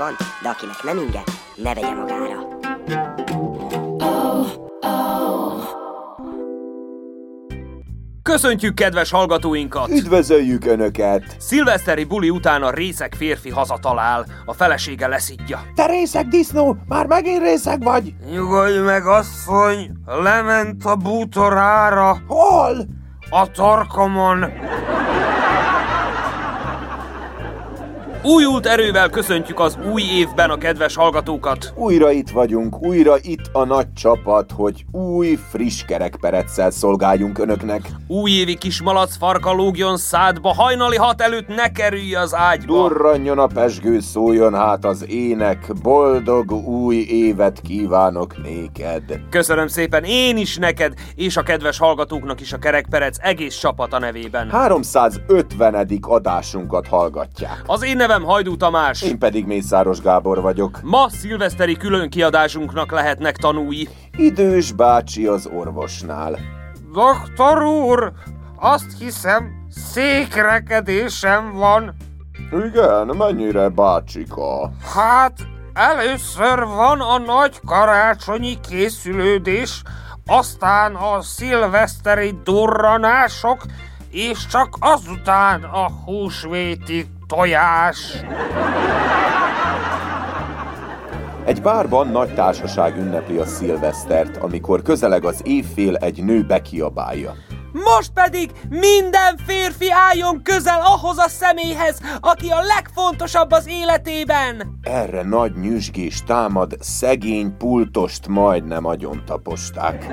van, de akinek nem inge, ne vegye magára. Köszöntjük kedves hallgatóinkat! Üdvözöljük Önöket! Szilveszteri buli után a részek férfi hazatalál, a felesége leszidja. Te részeg disznó, már megint részeg vagy? Nyugodj meg, asszony! Lement a bútorára Hol? a torkomon! Újult erővel köszöntjük az új évben a kedves hallgatókat. Újra itt vagyunk, újra itt a nagy csapat, hogy új, friss kerekpereccel szolgáljunk Önöknek. Újévi kis malac farka lógjon szádba, hajnali hat előtt ne kerülj az ágyba. Durranjon a pesgő, szóljon hát az ének, boldog új évet kívánok néked. Köszönöm szépen én is neked, és a kedves hallgatóknak is a kerekperec egész csapata nevében. 350. adásunkat hallgatják. Az én nevem Hajdú Tamás. Én pedig Mészáros Gábor vagyok. Ma szilveszteri külön kiadásunknak lehetnek tanúi. Idős bácsi az orvosnál. Doktor úr, azt hiszem, székrekedésem van. Igen, mennyire bácsika? Hát, először van a nagy karácsonyi készülődés, aztán a szilveszteri durranások, és csak azután a húsvéti tojás. Egy bárban nagy társaság ünnepli a szilvesztert, amikor közeleg az évfél egy nő bekiabálja. Most pedig minden férfi álljon közel ahhoz a személyhez, aki a legfontosabb az életében. Erre nagy nyüzsgés támad, szegény pultost majdnem agyon taposták.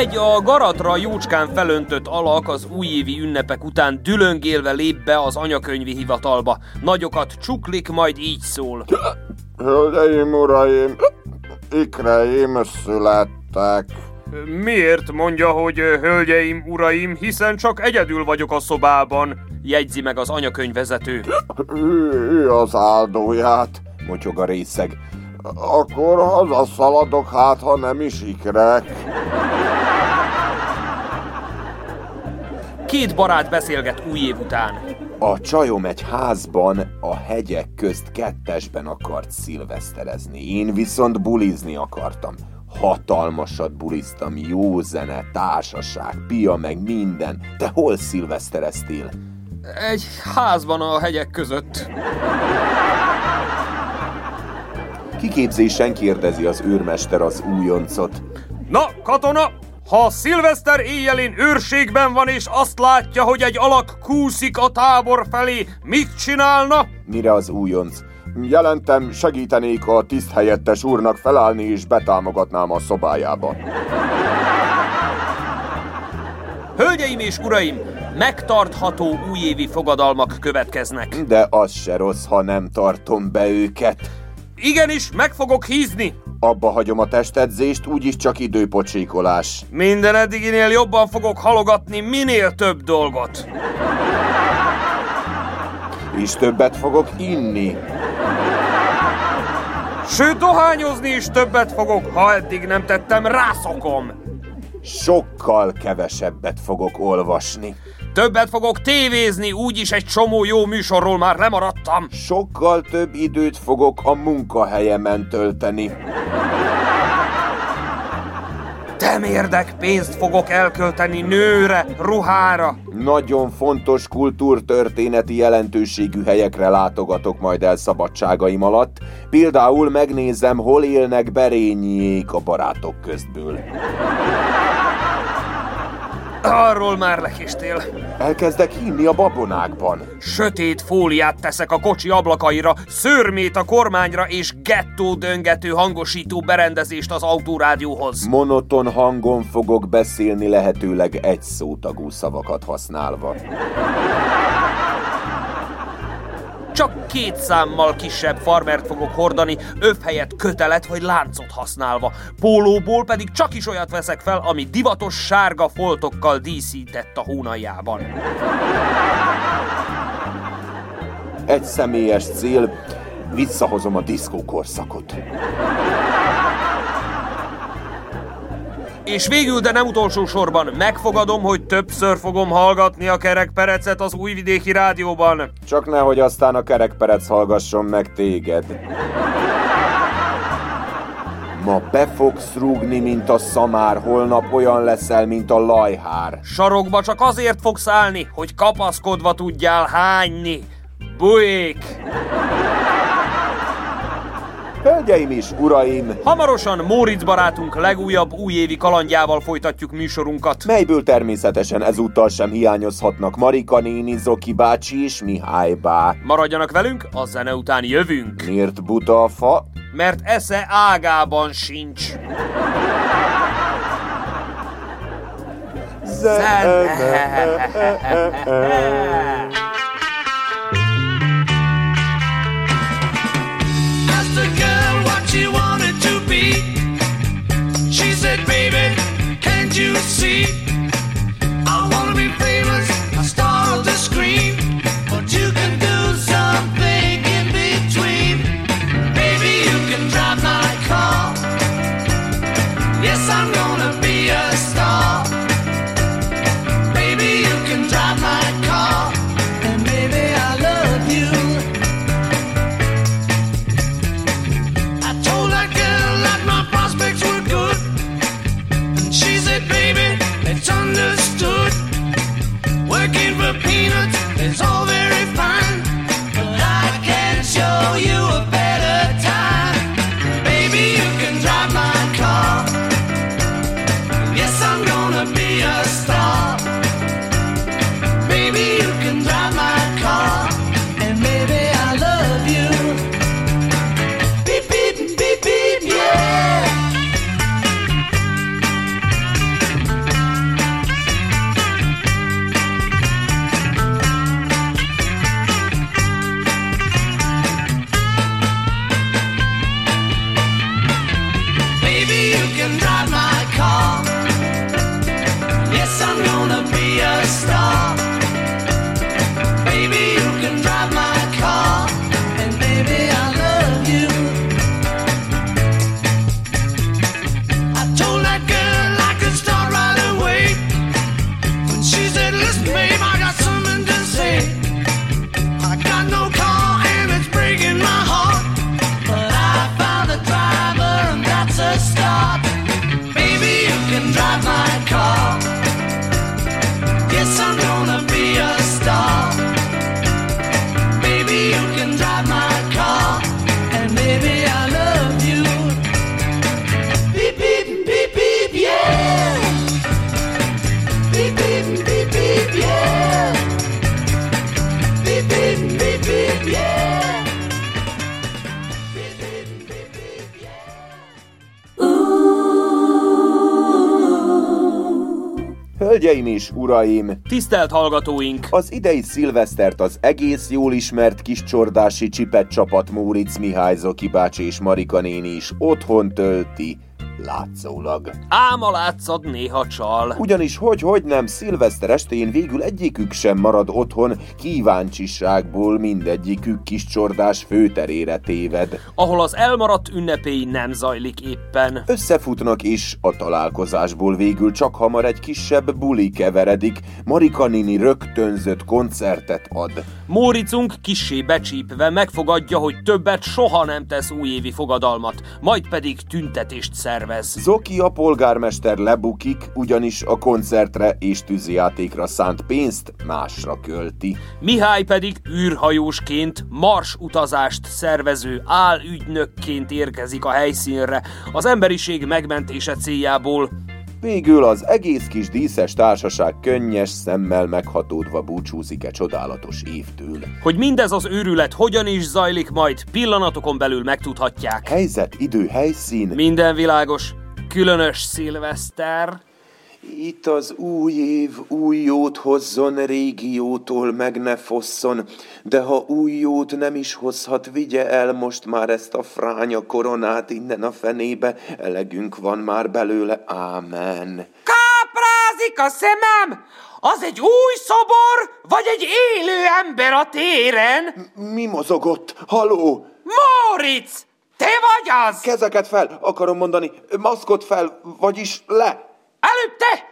Egy a garatra jócskán felöntött alak az újévi ünnepek után dülöngélve lép be az anyakönyvi hivatalba. Nagyokat csuklik, majd így szól. Hölgyeim, uraim, ikreim születtek. Miért mondja, hogy hölgyeim, uraim, hiszen csak egyedül vagyok a szobában, jegyzi meg az anyakönyvvezető. Ő az áldóját, motyog a részeg. Akkor hazaszaladok hát, ha nem is ikrek. Két barát beszélget új év után. A csajom egy házban a hegyek közt kettesben akart szilveszterezni. Én viszont bulizni akartam. Hatalmasat buliztam, jó zene, társaság, pia meg minden. Te hol szilvesztereztél? Egy házban a hegyek között. Kiképzésen kérdezi az őrmester az újoncot. Na, katona, ha szilveszter éjjelén őrségben van és azt látja, hogy egy alak kúszik a tábor felé, mit csinálna? Mire az újonc? Jelentem, segítenék a tiszthelyettes úrnak felállni és betámogatnám a szobájába. Hölgyeim és uraim, megtartható újévi fogadalmak következnek. De az se rossz, ha nem tartom be őket. Igenis, meg fogok hízni. Abba hagyom a testedzést, úgyis csak időpocsékolás. Minden eddiginél jobban fogok halogatni minél több dolgot. És többet fogok inni. Sőt, dohányozni is többet fogok, ha eddig nem tettem, rászokom. Sokkal kevesebbet fogok olvasni. Többet fogok tévézni, úgyis egy csomó jó műsorról már lemaradtam. Sokkal több időt fogok a munkahelyemen tölteni. Temérdek pénzt fogok elkölteni nőre, ruhára. Nagyon fontos kultúrtörténeti jelentőségű helyekre látogatok majd el szabadságaim alatt. Például megnézem, hol élnek berényiék a barátok köztből. Arról már lekéstél. Elkezdek hinni a babonákban. Sötét fóliát teszek a kocsi ablakaira, szörmét a kormányra és gettó döngető hangosító berendezést az autórádióhoz. Monoton hangon fogok beszélni lehetőleg egy szótagú szavakat használva. Csak két számmal kisebb farmert fogok hordani, öv helyett kötelet vagy láncot használva. Pólóból pedig csak is olyat veszek fel, ami divatos sárga foltokkal díszített a hónaljában. Egy személyes cél, visszahozom a diszkó korszakot. És végül, de nem utolsó sorban, megfogadom, hogy többször fogom hallgatni a kerekperecet az újvidéki rádióban. Csak nehogy aztán a kerekperec hallgasson meg téged. Ma be fogsz rúgni, mint a szamár, holnap olyan leszel, mint a lajhár. Sarokba csak azért fogsz állni, hogy kapaszkodva tudjál hányni. Bujék! Hölgyeim is, uraim! Hamarosan Móricz barátunk legújabb újévi kalandjával folytatjuk műsorunkat. Melyből természetesen ezúttal sem hiányozhatnak Marika néni, Zoki bácsi és Mihály bá. Maradjanak velünk, a zene után jövünk. Miért buta a fa? Mert esze ágában sincs. Zene. baby, can't you see? Hölgyeim és uraim! Tisztelt hallgatóink! Az idei szilvesztert az egész jól ismert kiscsordási csipet csapat Móric Mihály Zoki bácsi és Marika néni is otthon tölti, látszólag. Ám a látszat néha csal. Ugyanis hogy-hogy nem, szilveszter estén végül egyikük sem marad otthon, kíváncsiságból mindegyikük kis csordás főterére téved. Ahol az elmaradt ünnepély nem zajlik éppen. Összefutnak is, a találkozásból végül csak hamar egy kisebb buli keveredik, Marika Nini rögtönzött koncertet ad. Móricunk kissé becsípve megfogadja, hogy többet soha nem tesz újévi fogadalmat, majd pedig tüntetést szervez. Zoki a polgármester lebukik, ugyanis a koncertre és tűzijátékra szánt pénzt másra költi. Mihály pedig űrhajósként, mars utazást szervező álügynökként érkezik a helyszínre az emberiség megmentése céljából. Végül az egész kis díszes társaság könnyes szemmel meghatódva búcsúzik e csodálatos évtől. Hogy mindez az őrület hogyan is zajlik majd, pillanatokon belül megtudhatják. Helyzet, idő, helyszín, Minden világos, különös szilveszter. Itt az új év új jót hozzon, régi jótól meg ne fosszon, de ha új jót nem is hozhat, vigye el most már ezt a fránya koronát innen a fenébe, elegünk van már belőle, ámen. Káprázik a szemem! Az egy új szobor, vagy egy élő ember a téren? Mi mozogott? Haló! Móricz! Te vagy az! Kezeket fel, akarom mondani, maszkot fel, vagyis le. Előbb te!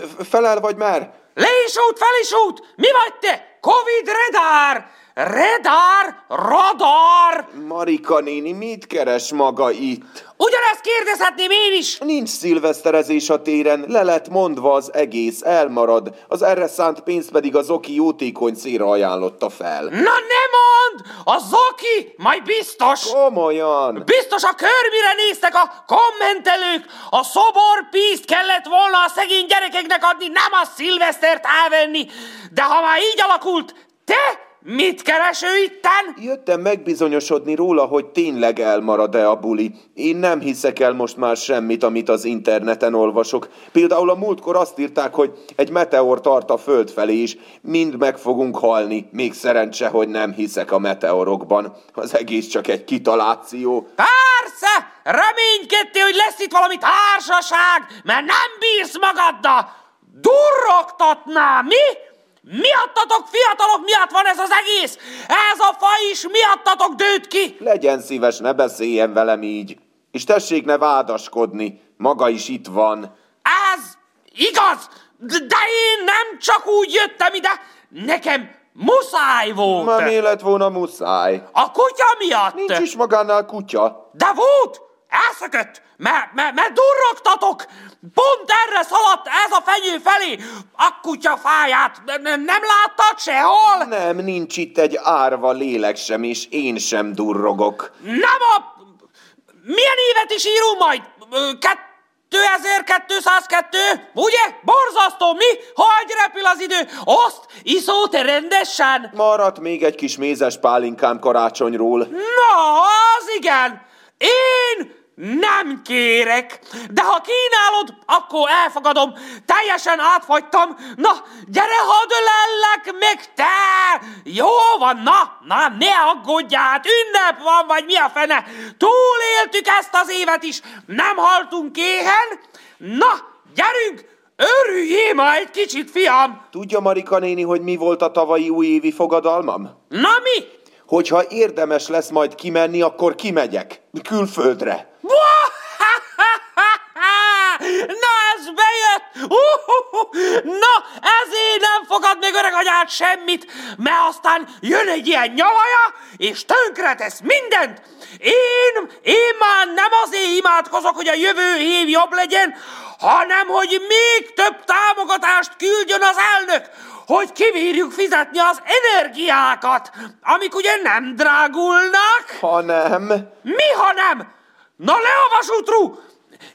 F- Felel vagy mer? Le is út, fel is út! Mi vagy te? Covid redár! Redár! Radar! Marika néni, mit keres maga itt? Ugyanezt kérdezhetném én is! Nincs szilveszterezés a téren, le lett mondva az egész, elmarad. Az erre szánt pénzt pedig az oki jótékony célra ajánlotta fel. Na ne mond! A Zoki majd biztos! Komolyan! Biztos a körmire néztek a kommentelők! A szobor pízt kellett volna a szegény gyerekeknek adni, nem a szilvesztert elvenni! De ha már így alakult, te mit kereső itten? Jöttem megbizonyosodni róla, hogy tényleg elmarad-e a buli. Én nem hiszek el most már semmit, amit az interneten olvasok. Például a múltkor azt írták, hogy egy meteor tart a föld felé is. Mind meg fogunk halni. Még szerencse, hogy nem hiszek a meteorokban. Az egész csak egy kitaláció. Persze! Reménykedtél, hogy lesz itt valami társaság, mert nem bírsz magaddal! Durrogtatná, mi? Miattatok fiatalok miatt van ez az egész! Ez a faj is miattatok dőt ki! Legyen szíves, ne beszéljen velem így. És tessék ne vádaskodni. Maga is itt van. Ez igaz, de én nem csak úgy jöttem ide, nekem muszáj volt. Már mi lett volna muszáj? A kutya miatt. Nincs is magánál kutya. De volt! Elszökött! Mert me, me durrogtatok! Pont erre szaladt ez a fenyő felé! A kutya fáját ne- ne- nem láttad sehol? Nem, nincs itt egy árva lélek sem, és én sem durrogok. Nem a... Milyen évet is írunk majd? Ö, 2202, ugye? Borzasztó, mi? Hogy repül az idő? Azt iszó te rendesen? Maradt még egy kis mézes pálinkám karácsonyról. Na, az igen! Én nem kérek, de ha kínálod, akkor elfogadom. Teljesen átfagytam. Na, gyere, hadd lellek meg te! Jó van, na, na, ne aggódjál, ünnep van, vagy mi a fene? Túléltük ezt az évet is, nem haltunk éhen. Na, gyerünk, örüljél ma egy kicsit, fiam. Tudja Marika néni, hogy mi volt a tavalyi újévi fogadalmam? Na mi? Hogyha érdemes lesz majd kimenni, akkor kimegyek. Külföldre. Na, ez bejött! Uhuhu. Na, ezért nem fogad meg öreg anyád semmit, mert aztán jön egy ilyen nyavaja, és tönkretesz mindent. Én, én már nem azért imádkozok, hogy a jövő év jobb legyen, hanem hogy még több támogatást küldjön az elnök, hogy kibírjuk fizetni az energiákat, amik ugye nem drágulnak. Ha nem... Mi, ha nem? Na le a vasútrú!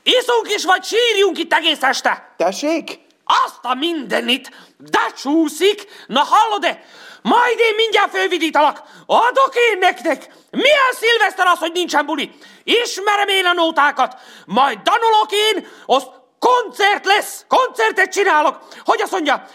Iszunk is, vagy sírjunk itt egész este! Tessék? Azt a mindenit! De csúszik! Na hallod-e? Majd én mindjárt fölvidítalak! Adok én nektek! Milyen szilveszter az, hogy nincsen buli? Ismerem én a nótákat! Majd danulok én, azt koncert lesz! Koncertet csinálok! Hogy azt mondja?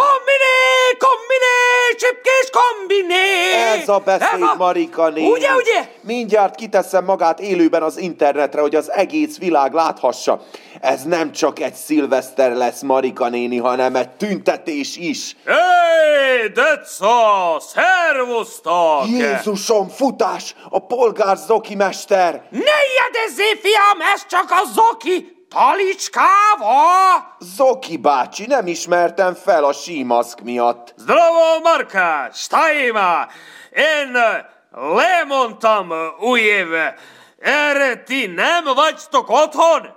Kombiné, kombiné, csipkés kombiné! Ez a beszéd, Ez a- Marika néni. Ugye, ugye? Mindjárt kiteszem magát élőben az internetre, hogy az egész világ láthassa. Ez nem csak egy szilveszter lesz, Marika néni, hanem egy tüntetés is. Hé, Deca, szervusztok! Jézusom, futás! A polgár Zoki mester! Ne ijedezzé, fiam, ez csak a Zoki! Talicskával! Zoki bácsi, nem ismertem fel a símaszk miatt. Zdravo, Marka, Stajma! Én eh, lemondtam eh, új éve. Erre ti nem vagytok otthon?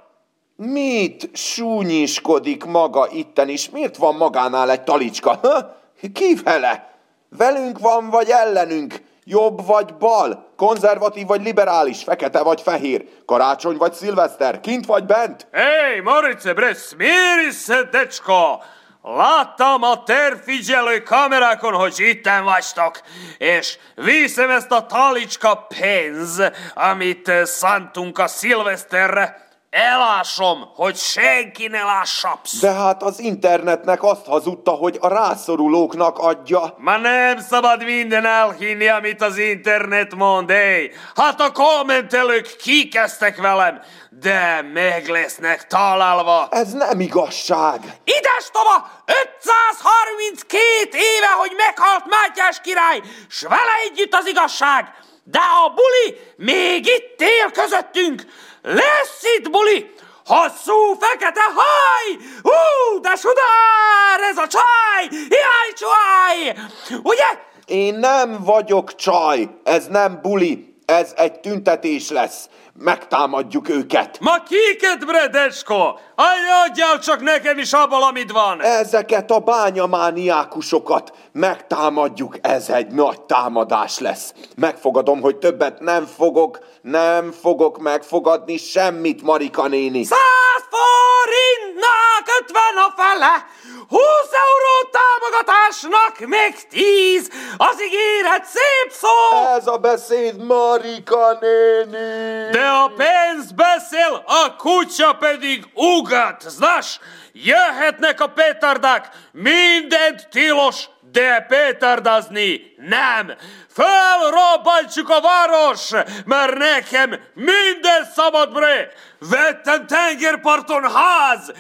Mit súnyiskodik maga itten is? Miért van magánál egy talicska? Ha? Ki vele? Velünk van vagy ellenünk? Jobb vagy bal? Konzervatív vagy liberális? Fekete vagy fehér? Karácsony vagy szilveszter? Kint vagy bent? Hé, Marice, bre, smiri se, dečko! Láttam a tervfigyelő kamerákon, hogy itten vagytok, és viszem ezt a talicska pénz, amit eh, szántunk a szilveszterre. Elásom, hogy senki ne lássa. Psz. De hát az internetnek azt hazudta, hogy a rászorulóknak adja. Ma nem szabad minden elhinni, amit az internet mond, éj. Hát a kommentelők kikezdtek velem, de meg lesznek találva. Ez nem igazság. Ides tova, 532 éve, hogy meghalt Mátyás király, s vele együtt az igazság. De a buli még itt él közöttünk. Lesz itt buli! Hosszú, fekete haj! Hú, de sudár ez a csaj! Jaj, csaj! Ugye? Én nem vagyok csaj, ez nem buli, ez egy tüntetés lesz. Megtámadjuk őket. Ma kiket, Bredesko? Adjál csak nekem is abból, amit van! Ezeket a bányamániákusokat megtámadjuk, ez egy nagy támadás lesz. Megfogadom, hogy többet nem fogok, nem fogok megfogadni semmit, Marika néni. Száz forintnak ötven a fele, 20 euró támogatásnak még 10, az ígéret szép szó! Ez a beszéd Marika néni. De a pénz beszél, a kutya pedig ugat, znaš? Jöhetnek a petardák, mindent tilos, de petardazni nem. Felrobbantjuk a város, mert nekem minden szabad bre. Vettem tengerparton ház,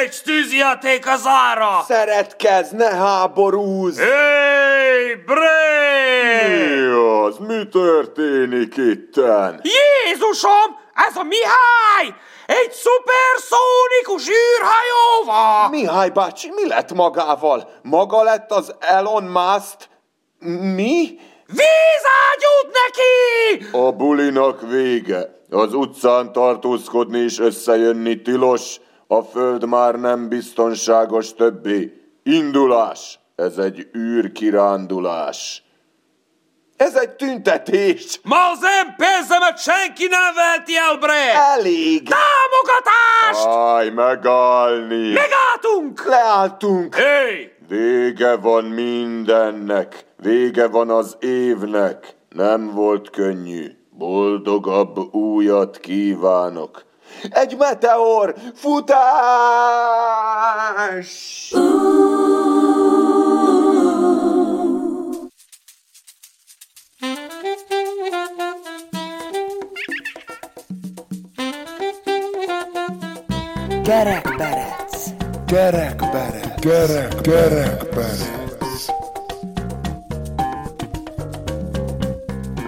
egy tűzjáték az ára. Szeretkezz, ne háborúzz! Hey, bre! Mi az? Mi történik itten? Jézusom, ez a Mihály! Egy szuperszónikus űrhajóval! Mihály bácsi, mi lett magával? Maga lett az Elon Musk? Mi? Vízágyút neki! A bulinak vége. Az utcán tartózkodni és összejönni tilos. A föld már nem biztonságos többé. Indulás! Ez egy űrkirándulás. Ez egy tüntetés. Ma az én pénzemet senki nem veheti el, bre! Elég. Támogatást! Állj, megállni. Megálltunk! Leálltunk. Hey! Vége van mindennek. Vége van az évnek. Nem volt könnyű. Boldogabb újat kívánok. Egy meteor! Futás! Kerekperec. Kerekperec. Kerek, kerekperec.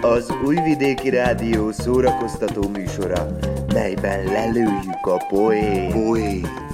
Az Újvidéki Rádió szórakoztató műsora, melyben lelőjük a poét. Poét.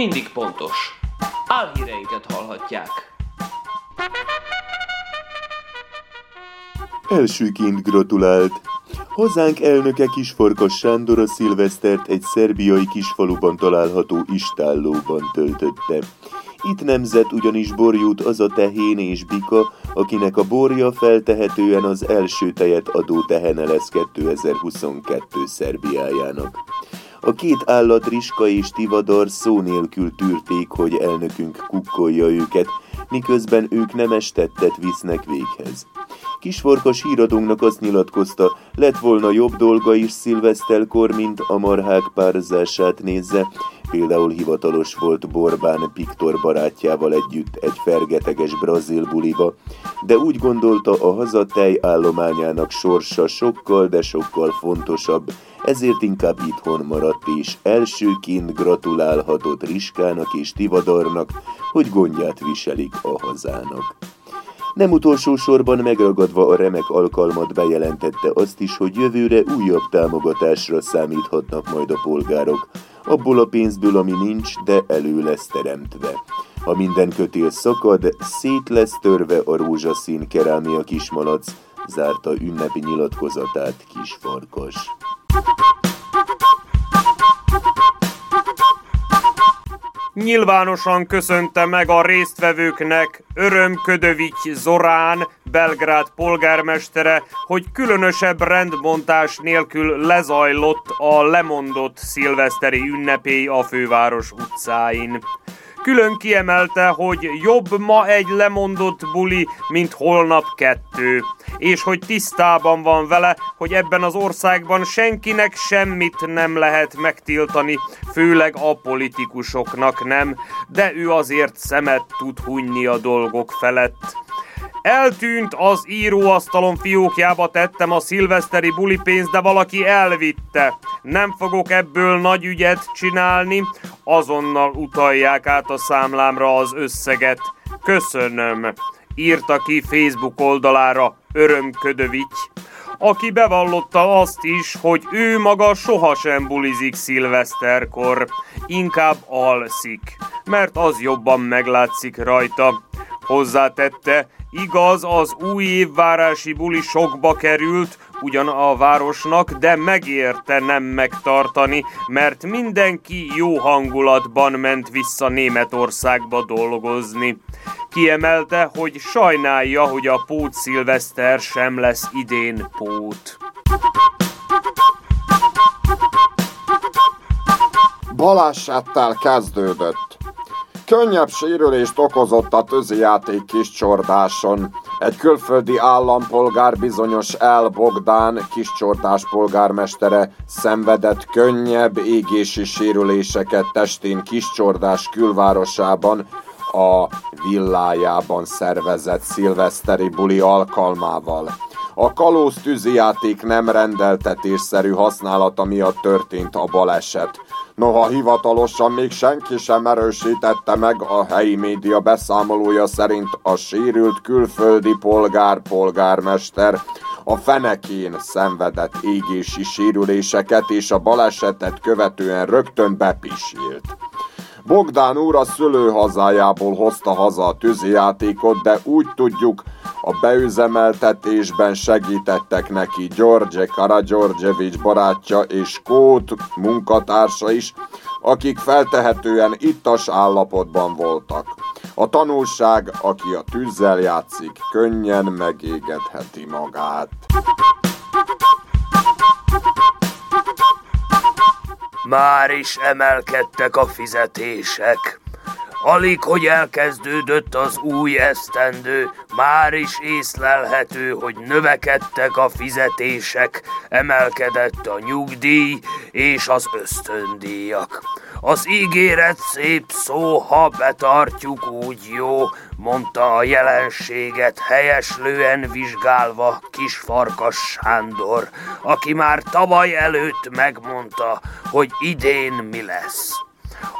Mindig pontos. Álhíreinket hallhatják. Elsőként gratulált. Hazánk elnöke Kisfarkas Sándor a szilvesztert egy szerbiai kisfaluban található istállóban töltötte. Itt nemzett ugyanis borjút az a tehén és bika, akinek a borja feltehetően az első tejet adó tehene lesz 2022 Szerbiájának. A két állat Riska és Tivadar szó nélkül tűrték, hogy elnökünk kukkolja őket, miközben ők nem estettet visznek véghez. Kisforkas híradónknak azt nyilatkozta, lett volna jobb dolga is szilvesztelkor, mint a marhák párzását nézze, például hivatalos volt Borbán Piktor barátjával együtt egy fergeteges brazil buliba, de úgy gondolta a hazatej állományának sorsa sokkal, de sokkal fontosabb, ezért inkább itthon maradt és elsőként gratulálhatott Riskának és Tivadarnak, hogy gondját viselik a hazának. Nem utolsó sorban megragadva a remek alkalmat bejelentette azt is, hogy jövőre újabb támogatásra számíthatnak majd a polgárok, abból a pénzből, ami nincs, de elő lesz teremtve. Ha minden kötél szakad, szét lesz törve a rózsaszín kerámia kismalac, zárta ünnepi nyilatkozatát kisfarkas. Nyilvánosan köszönte meg a résztvevőknek Örömködövics Zorán, Belgrád polgármestere, hogy különösebb rendbontás nélkül lezajlott a lemondott szilveszteri ünnepély a főváros utcáin. Külön kiemelte, hogy jobb ma egy lemondott buli, mint holnap kettő, és hogy tisztában van vele, hogy ebben az országban senkinek semmit nem lehet megtiltani, főleg a politikusoknak nem, de ő azért szemet tud hunyni a dolgok felett. Eltűnt az íróasztalon fiókjába tettem a szilveszteri bulipénzt, de valaki elvitte. Nem fogok ebből nagy ügyet csinálni, azonnal utalják át a számlámra az összeget. Köszönöm, írta ki Facebook oldalára Örömködövics, aki bevallotta azt is, hogy ő maga sohasem bulizik szilveszterkor, inkább alszik, mert az jobban meglátszik rajta. Hozzátette, igaz, az új évvárási buli sokba került, ugyan a városnak, de megérte nem megtartani, mert mindenki jó hangulatban ment vissza Németországba dolgozni. Kiemelte, hogy sajnálja, hogy a pót szilveszter sem lesz idén pót. Balesettel kezdődött. Könnyebb sérülést okozott a tűzijáték kiscsordáson. Egy külföldi állampolgár bizonyos El Bogdán, kiscsordás polgármestere szenvedett könnyebb égési sérüléseket testén kiscsordás külvárosában, a villájában szervezett szilveszteri buli alkalmával. A kalóz tűzijáték nem rendeltetésszerű használata miatt történt a baleset. Noha hivatalosan még senki sem erősítette meg, a helyi média beszámolója szerint a sérült külföldi polgár-polgármester a fenekén szenvedett égési sérüléseket és a balesetet követően rögtön bepisilt. Bogdán úr a szülőhazájából hozta haza a tűzijátékot, de úgy tudjuk, a beüzemeltetésben segítettek neki George Karadzsorgyevics barátja és Kót munkatársa is, akik feltehetően ittas állapotban voltak. A tanulság, aki a tűzzel játszik, könnyen megégetheti magát. Már is emelkedtek a fizetések. Alig, hogy elkezdődött az új esztendő, már is észlelhető, hogy növekedtek a fizetések, emelkedett a nyugdíj és az ösztöndíjak. Az ígéret szép szó, ha betartjuk úgy jó, mondta a jelenséget helyeslően vizsgálva Kisfarkas Sándor, aki már tavaly előtt megmondta, hogy idén mi lesz.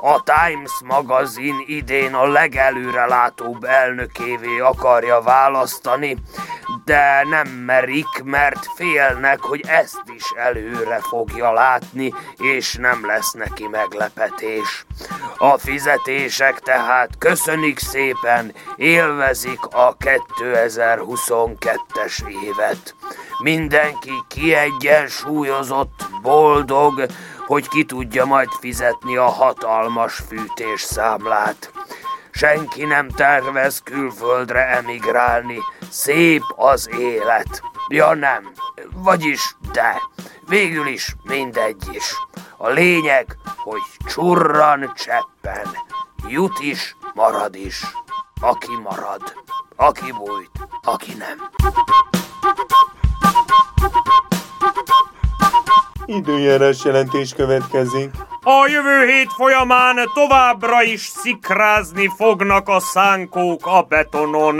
A Times magazin idén a legelőrelátóbb elnökévé akarja választani, de nem merik, mert félnek, hogy ezt is előre fogja látni, és nem lesz neki meglepetés. A fizetések tehát köszönik szépen, élvezik a 2022-es évet. Mindenki kiegyensúlyozott, boldog, hogy ki tudja majd fizetni a hatalmas fűtés számlát. Senki nem tervez külföldre emigrálni, szép az élet. Ja nem, vagyis de, végül is mindegy is. A lényeg, hogy csurran cseppen, jut is, marad is. Aki marad, aki bújt, aki nem. Időjárás jelentés következik. A jövő hét folyamán továbbra is szikrázni fognak a szánkók a betonon.